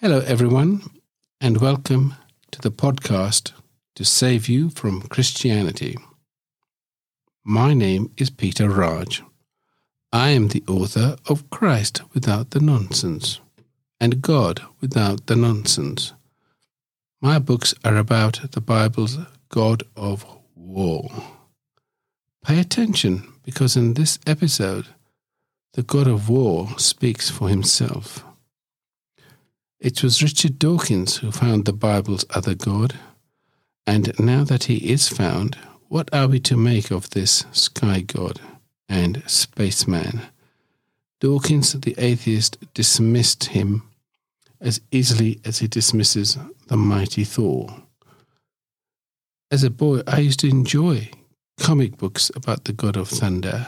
Hello, everyone, and welcome to the podcast to save you from Christianity. My name is Peter Raj. I am the author of Christ Without the Nonsense and God Without the Nonsense. My books are about the Bible's God of War. Pay attention because in this episode, the God of War speaks for himself. It was Richard Dawkins who found the Bible's other God, and now that he is found, what are we to make of this sky god and spaceman? Dawkins, the atheist, dismissed him as easily as he dismisses the mighty Thor. As a boy, I used to enjoy comic books about the god of thunder.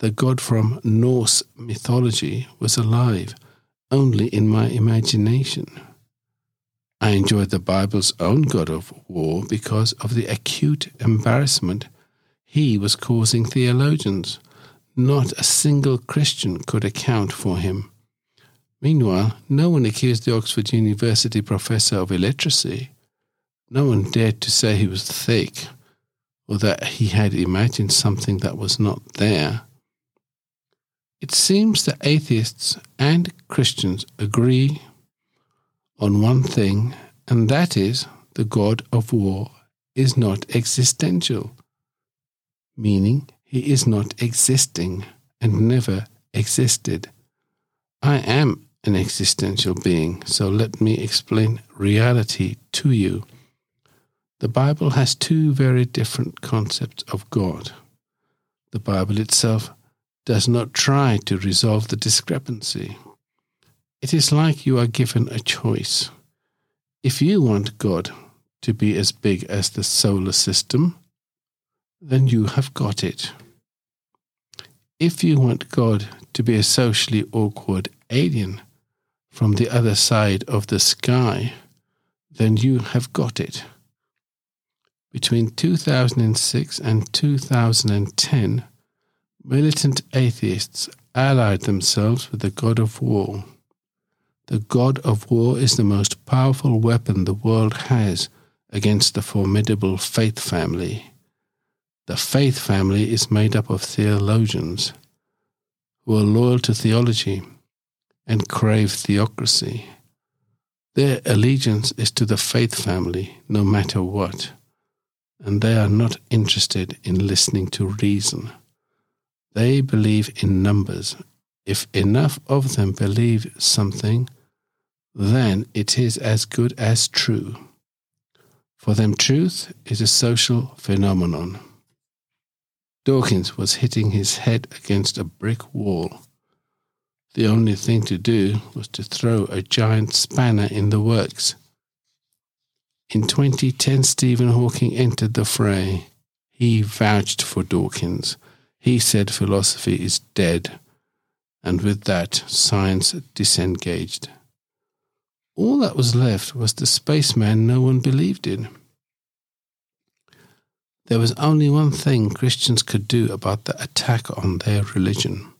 The god from Norse mythology was alive only in my imagination. I enjoyed the Bible's own God of war because of the acute embarrassment he was causing theologians. Not a single Christian could account for him. Meanwhile, no one accused the Oxford University professor of illiteracy. No one dared to say he was thick or that he had imagined something that was not there. It seems that atheists and Christians agree on one thing, and that is the God of war is not existential, meaning he is not existing and never existed. I am an existential being, so let me explain reality to you. The Bible has two very different concepts of God. The Bible itself does not try to resolve the discrepancy. It is like you are given a choice. If you want God to be as big as the solar system, then you have got it. If you want God to be a socially awkward alien from the other side of the sky, then you have got it. Between 2006 and 2010, Militant atheists allied themselves with the god of war. The god of war is the most powerful weapon the world has against the formidable faith family. The faith family is made up of theologians who are loyal to theology and crave theocracy. Their allegiance is to the faith family, no matter what, and they are not interested in listening to reason. They believe in numbers. If enough of them believe something, then it is as good as true. For them, truth is a social phenomenon. Dawkins was hitting his head against a brick wall. The only thing to do was to throw a giant spanner in the works. In 2010, Stephen Hawking entered the fray. He vouched for Dawkins he said philosophy is dead, and with that, science disengaged. All that was left was the spaceman no one believed in. There was only one thing Christians could do about the attack on their religion.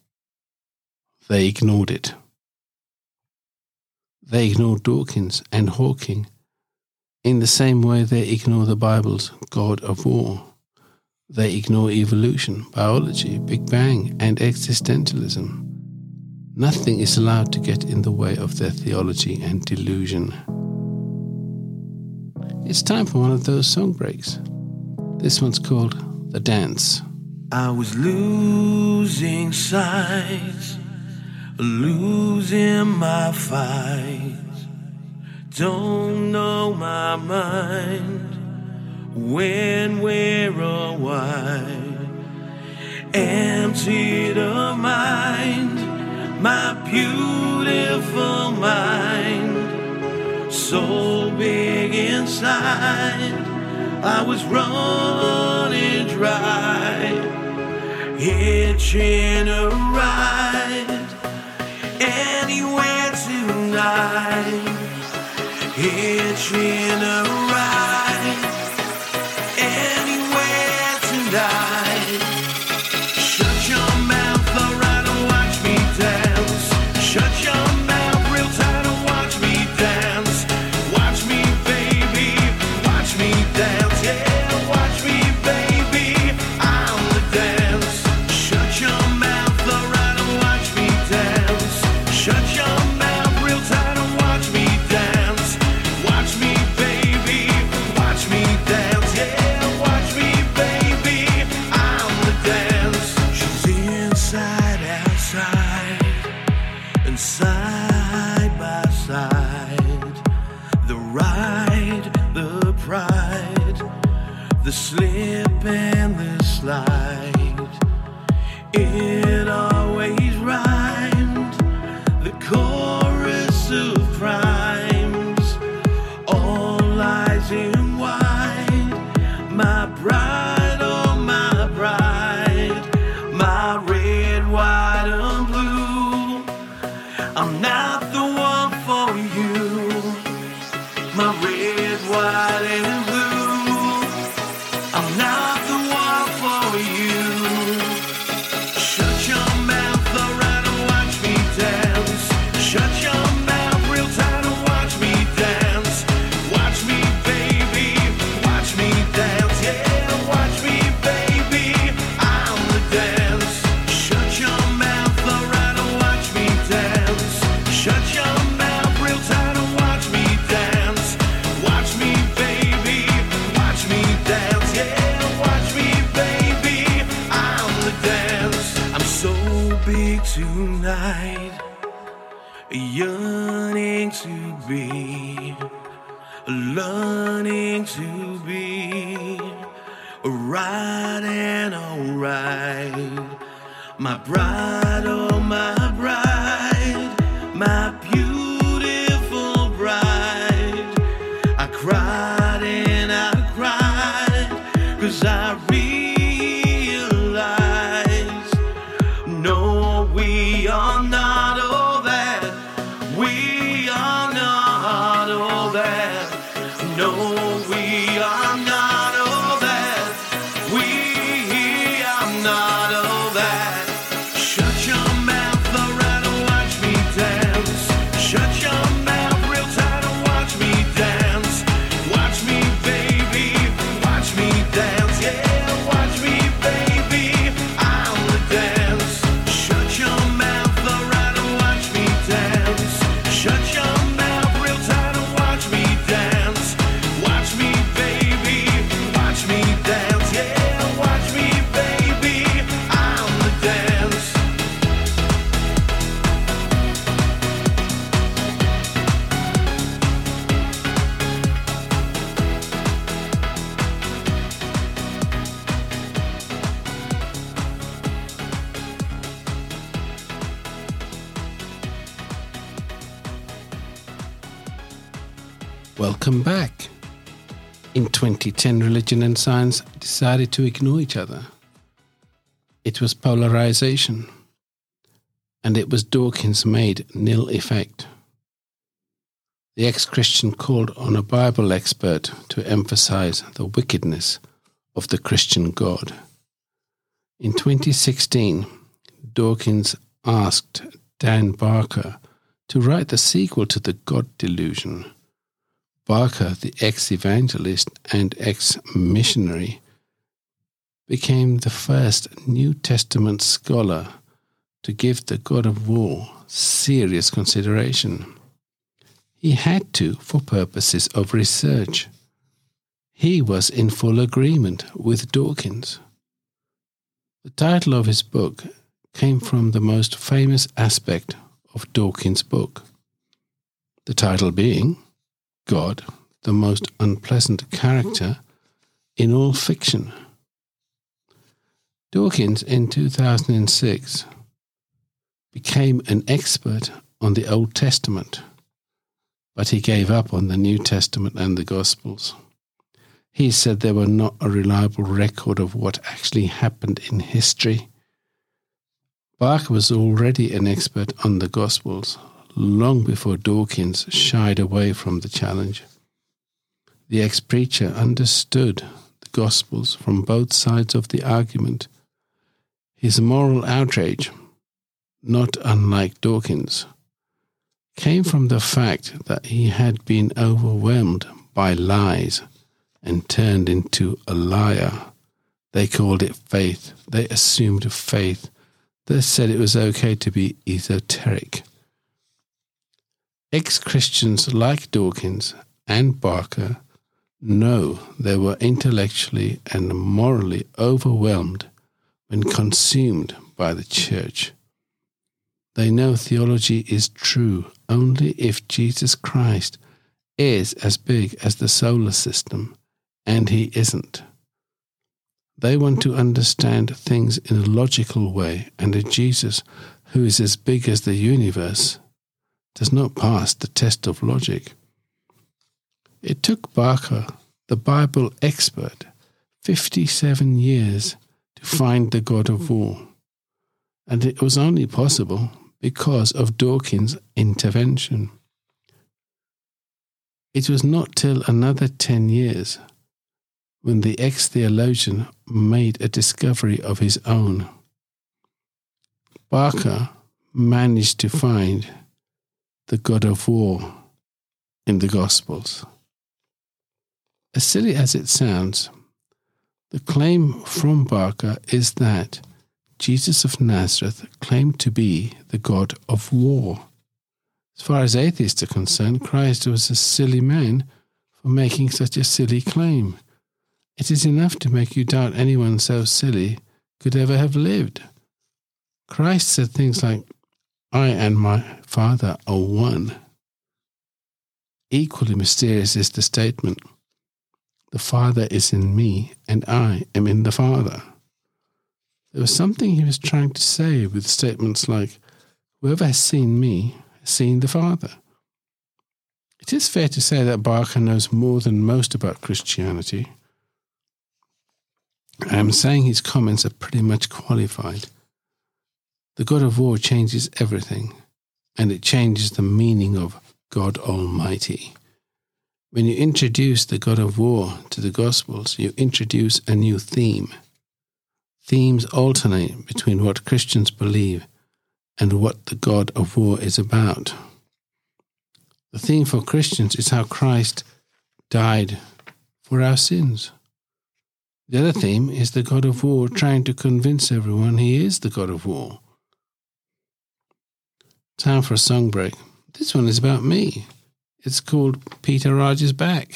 They ignored it. They ignored Dawkins and Hawking in the same way they ignore the Bible's God of war. They ignore evolution, biology, Big Bang, and existentialism. Nothing is allowed to get in the way of their theology and delusion. It's time for one of those song breaks. This one's called The Dance. I was losing sight, losing my fight. Don't know my mind when we're away. Emptied of mind, my beautiful mind, so big inside, I was running dry, itching a ride anywhere tonight, itching a Yeah. Red, white, learning to be right and alright. My bride, 2010, religion and science decided to ignore each other. It was polarization, and it was Dawkins made nil effect. The ex Christian called on a Bible expert to emphasize the wickedness of the Christian God. In 2016, Dawkins asked Dan Barker to write the sequel to The God Delusion. Barker, the ex evangelist and ex missionary, became the first New Testament scholar to give the God of War serious consideration. He had to for purposes of research. He was in full agreement with Dawkins. The title of his book came from the most famous aspect of Dawkins' book. The title being God, the most unpleasant character in all fiction. Dawkins in 2006 became an expert on the Old Testament, but he gave up on the New Testament and the Gospels. He said they were not a reliable record of what actually happened in history. Barker was already an expert on the Gospels long before Dawkins shied away from the challenge. The ex preacher understood the Gospels from both sides of the argument. His moral outrage, not unlike Dawkins, came from the fact that he had been overwhelmed by lies and turned into a liar. They called it faith. They assumed faith. They said it was okay to be esoteric. Ex Christians like Dawkins and Barker know they were intellectually and morally overwhelmed when consumed by the church. They know theology is true only if Jesus Christ is as big as the solar system, and he isn't. They want to understand things in a logical way, and a Jesus who is as big as the universe does not pass the test of logic. It took Barker, the Bible expert, 57 years to find the God of war, and it was only possible because of Dawkins' intervention. It was not till another 10 years when the ex theologian made a discovery of his own. Barker managed to find the God of war in the Gospels. As silly as it sounds, the claim from Barker is that Jesus of Nazareth claimed to be the God of war. As far as atheists are concerned, Christ was a silly man for making such a silly claim. It is enough to make you doubt anyone so silly could ever have lived. Christ said things like, I and my Father are one. Equally mysterious is the statement, The Father is in me, and I am in the Father. There was something he was trying to say with statements like, Whoever has seen me has seen the Father. It is fair to say that Barker knows more than most about Christianity. I am saying his comments are pretty much qualified. The God of war changes everything, and it changes the meaning of God Almighty. When you introduce the God of war to the Gospels, you introduce a new theme. Themes alternate between what Christians believe and what the God of war is about. The theme for Christians is how Christ died for our sins. The other theme is the God of war trying to convince everyone he is the God of war. Time for a song break. This one is about me. It's called Peter Raj is Back.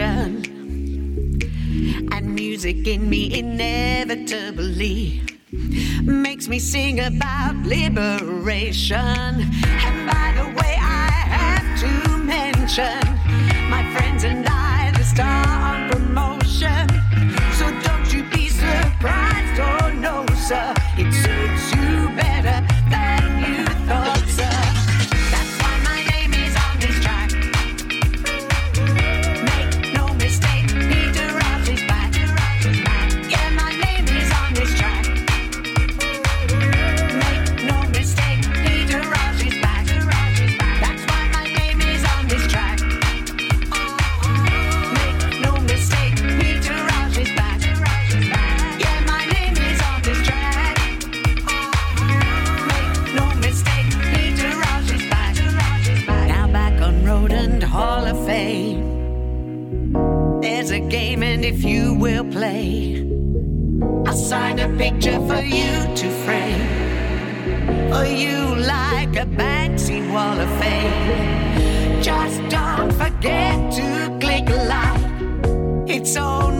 And music in me inevitably makes me sing about liberation.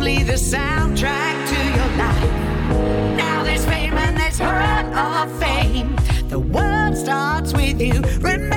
Only the soundtrack to your life. Now there's fame and there's hall of fame. The world starts with you. Remember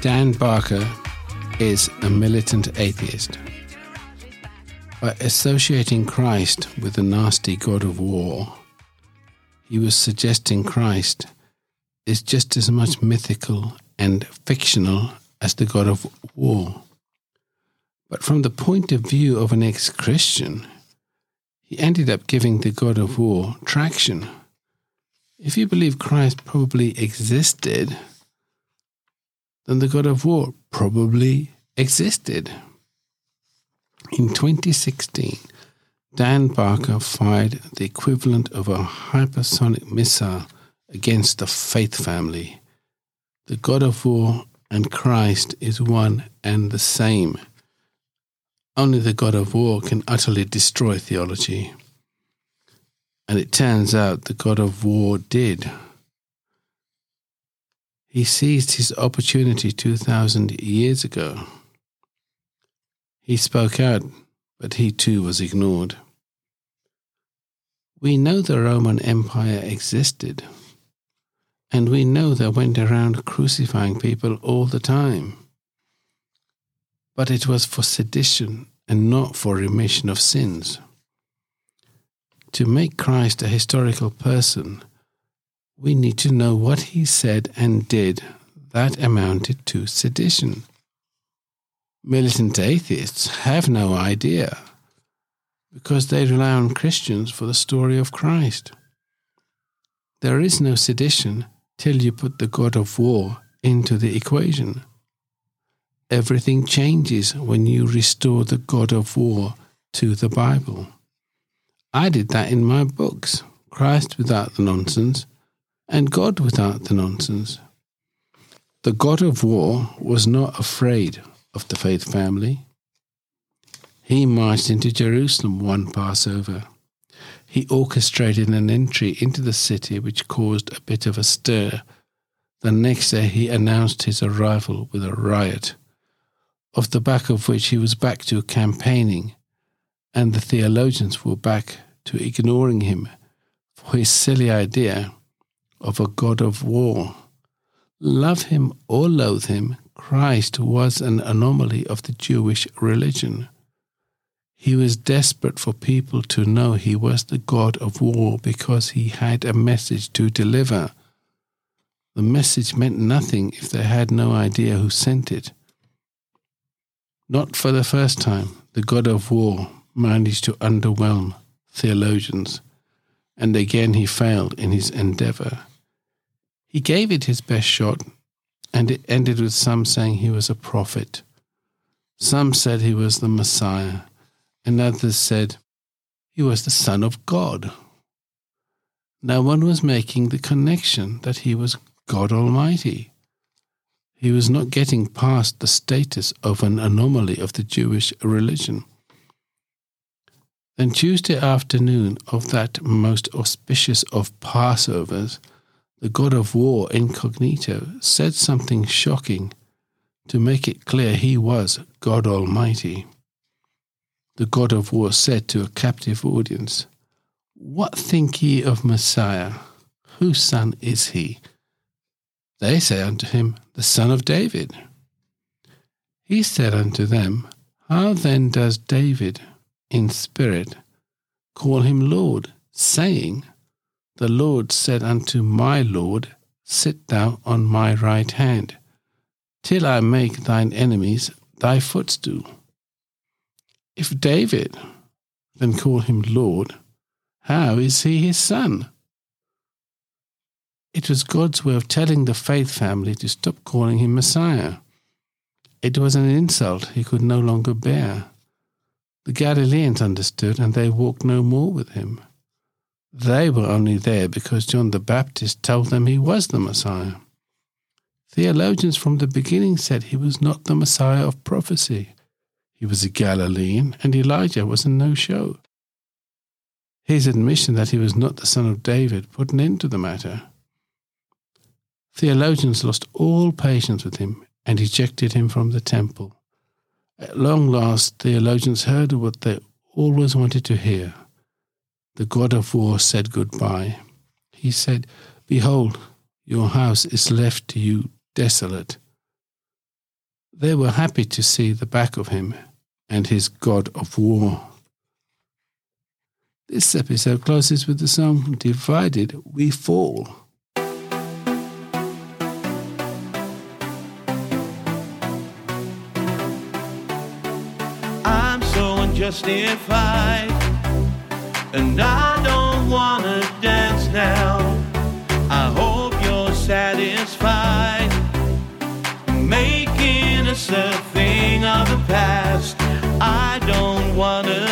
Dan Barker is a militant atheist. By associating Christ with the nasty god of war, he was suggesting Christ is just as much mythical and fictional as the god of war. But from the point of view of an ex Christian, he ended up giving the god of war traction. If you believe Christ probably existed, then the God of War probably existed. In 2016, Dan Barker fired the equivalent of a hypersonic missile against the Faith family. The God of War and Christ is one and the same. Only the God of War can utterly destroy theology. And it turns out the God of War did. He seized his opportunity 2,000 years ago. He spoke out, but he too was ignored. We know the Roman Empire existed, and we know they went around crucifying people all the time. But it was for sedition and not for remission of sins. To make Christ a historical person, we need to know what he said and did that amounted to sedition. Militant atheists have no idea because they rely on Christians for the story of Christ. There is no sedition till you put the God of war into the equation. Everything changes when you restore the God of war to the Bible. I did that in my books Christ without the nonsense and God without the nonsense. The God of war was not afraid of the faith family. He marched into Jerusalem one Passover. He orchestrated an entry into the city which caused a bit of a stir. The next day he announced his arrival with a riot, off the back of which he was back to campaigning, and the theologians were back to ignoring him for his silly idea of a God of war. Love him or loathe him, Christ was an anomaly of the Jewish religion. He was desperate for people to know he was the God of war because he had a message to deliver. The message meant nothing if they had no idea who sent it. Not for the first time, the God of war managed to underwhelm theologians, and again he failed in his endeavor. He gave it his best shot, and it ended with some saying he was a prophet. Some said he was the Messiah, and others said he was the Son of God. No one was making the connection that he was God Almighty. He was not getting past the status of an anomaly of the Jewish religion. Then Tuesday afternoon of that most auspicious of Passovers, the god of war incognito said something shocking to make it clear he was God Almighty. The god of war said to a captive audience, What think ye of Messiah? Whose son is he? They say unto him, The Son of David. He said unto them, How then does David in spirit call him Lord, saying, The Lord said unto my Lord, Sit thou on my right hand, till I make thine enemies thy footstool. If David then call him Lord, how is he his son? It was God's way of telling the faith family to stop calling him Messiah. It was an insult he could no longer bear. The Galileans understood, and they walked no more with him. They were only there because John the Baptist told them he was the Messiah. Theologians from the beginning said he was not the Messiah of prophecy. He was a Galilean, and Elijah was a no show. His admission that he was not the son of David put an end to the matter. Theologians lost all patience with him and ejected him from the temple. At long last, theologians heard what they always wanted to hear. The God of war said goodbye. He said, Behold, your house is left to you desolate. They were happy to see the back of him and his God of war. This episode closes with the song Divided We Fall. I'm so unjustified, and I don't wanna dance now. I hope you're satisfied, making us a thing of the past. I don't wanna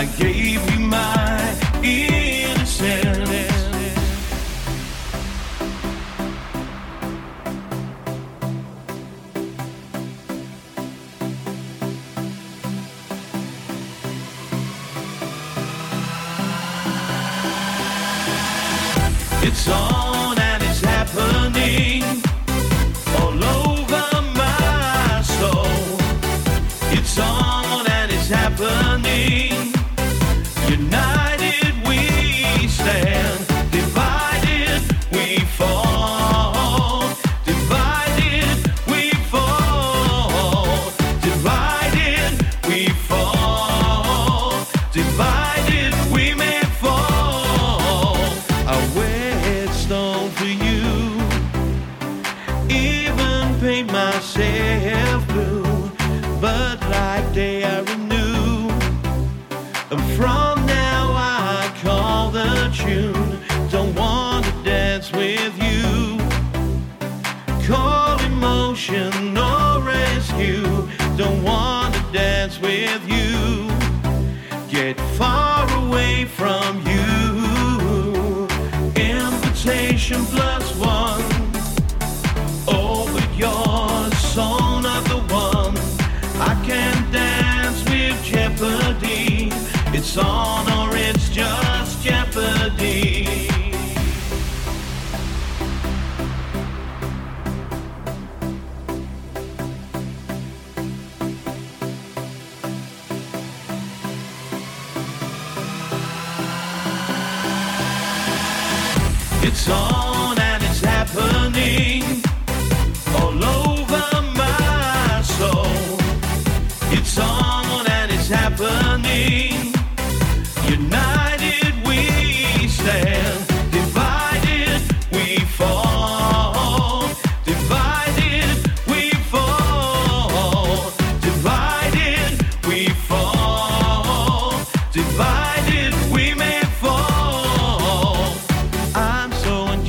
I gave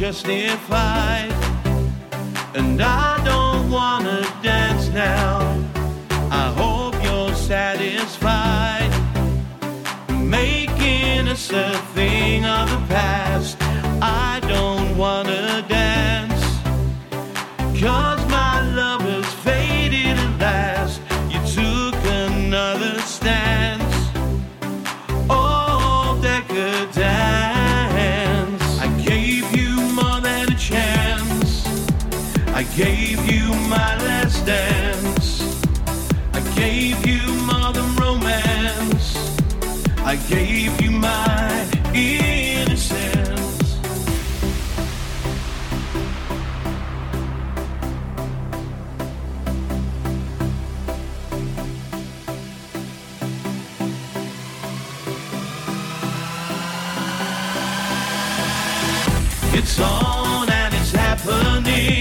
so unjustified, and I don't wanna dance It's on and it's happening